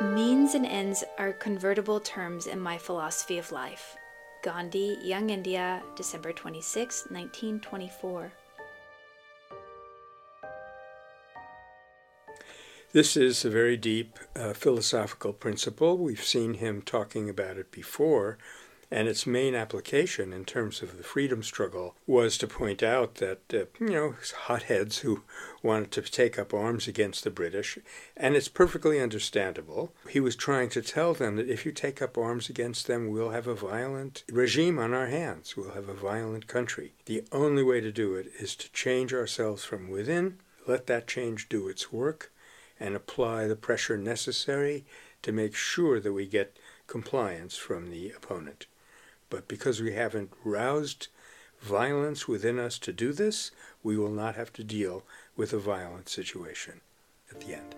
Means and ends are convertible terms in my philosophy of life. Gandhi, Young India, December 26, 1924. This is a very deep uh, philosophical principle. We've seen him talking about it before and its main application in terms of the freedom struggle was to point out that, uh, you know, hotheads who wanted to take up arms against the British, and it's perfectly understandable. He was trying to tell them that if you take up arms against them, we'll have a violent regime on our hands. We'll have a violent country. The only way to do it is to change ourselves from within, let that change do its work, and apply the pressure necessary to make sure that we get compliance from the opponent. But because we haven't roused violence within us to do this, we will not have to deal with a violent situation at the end.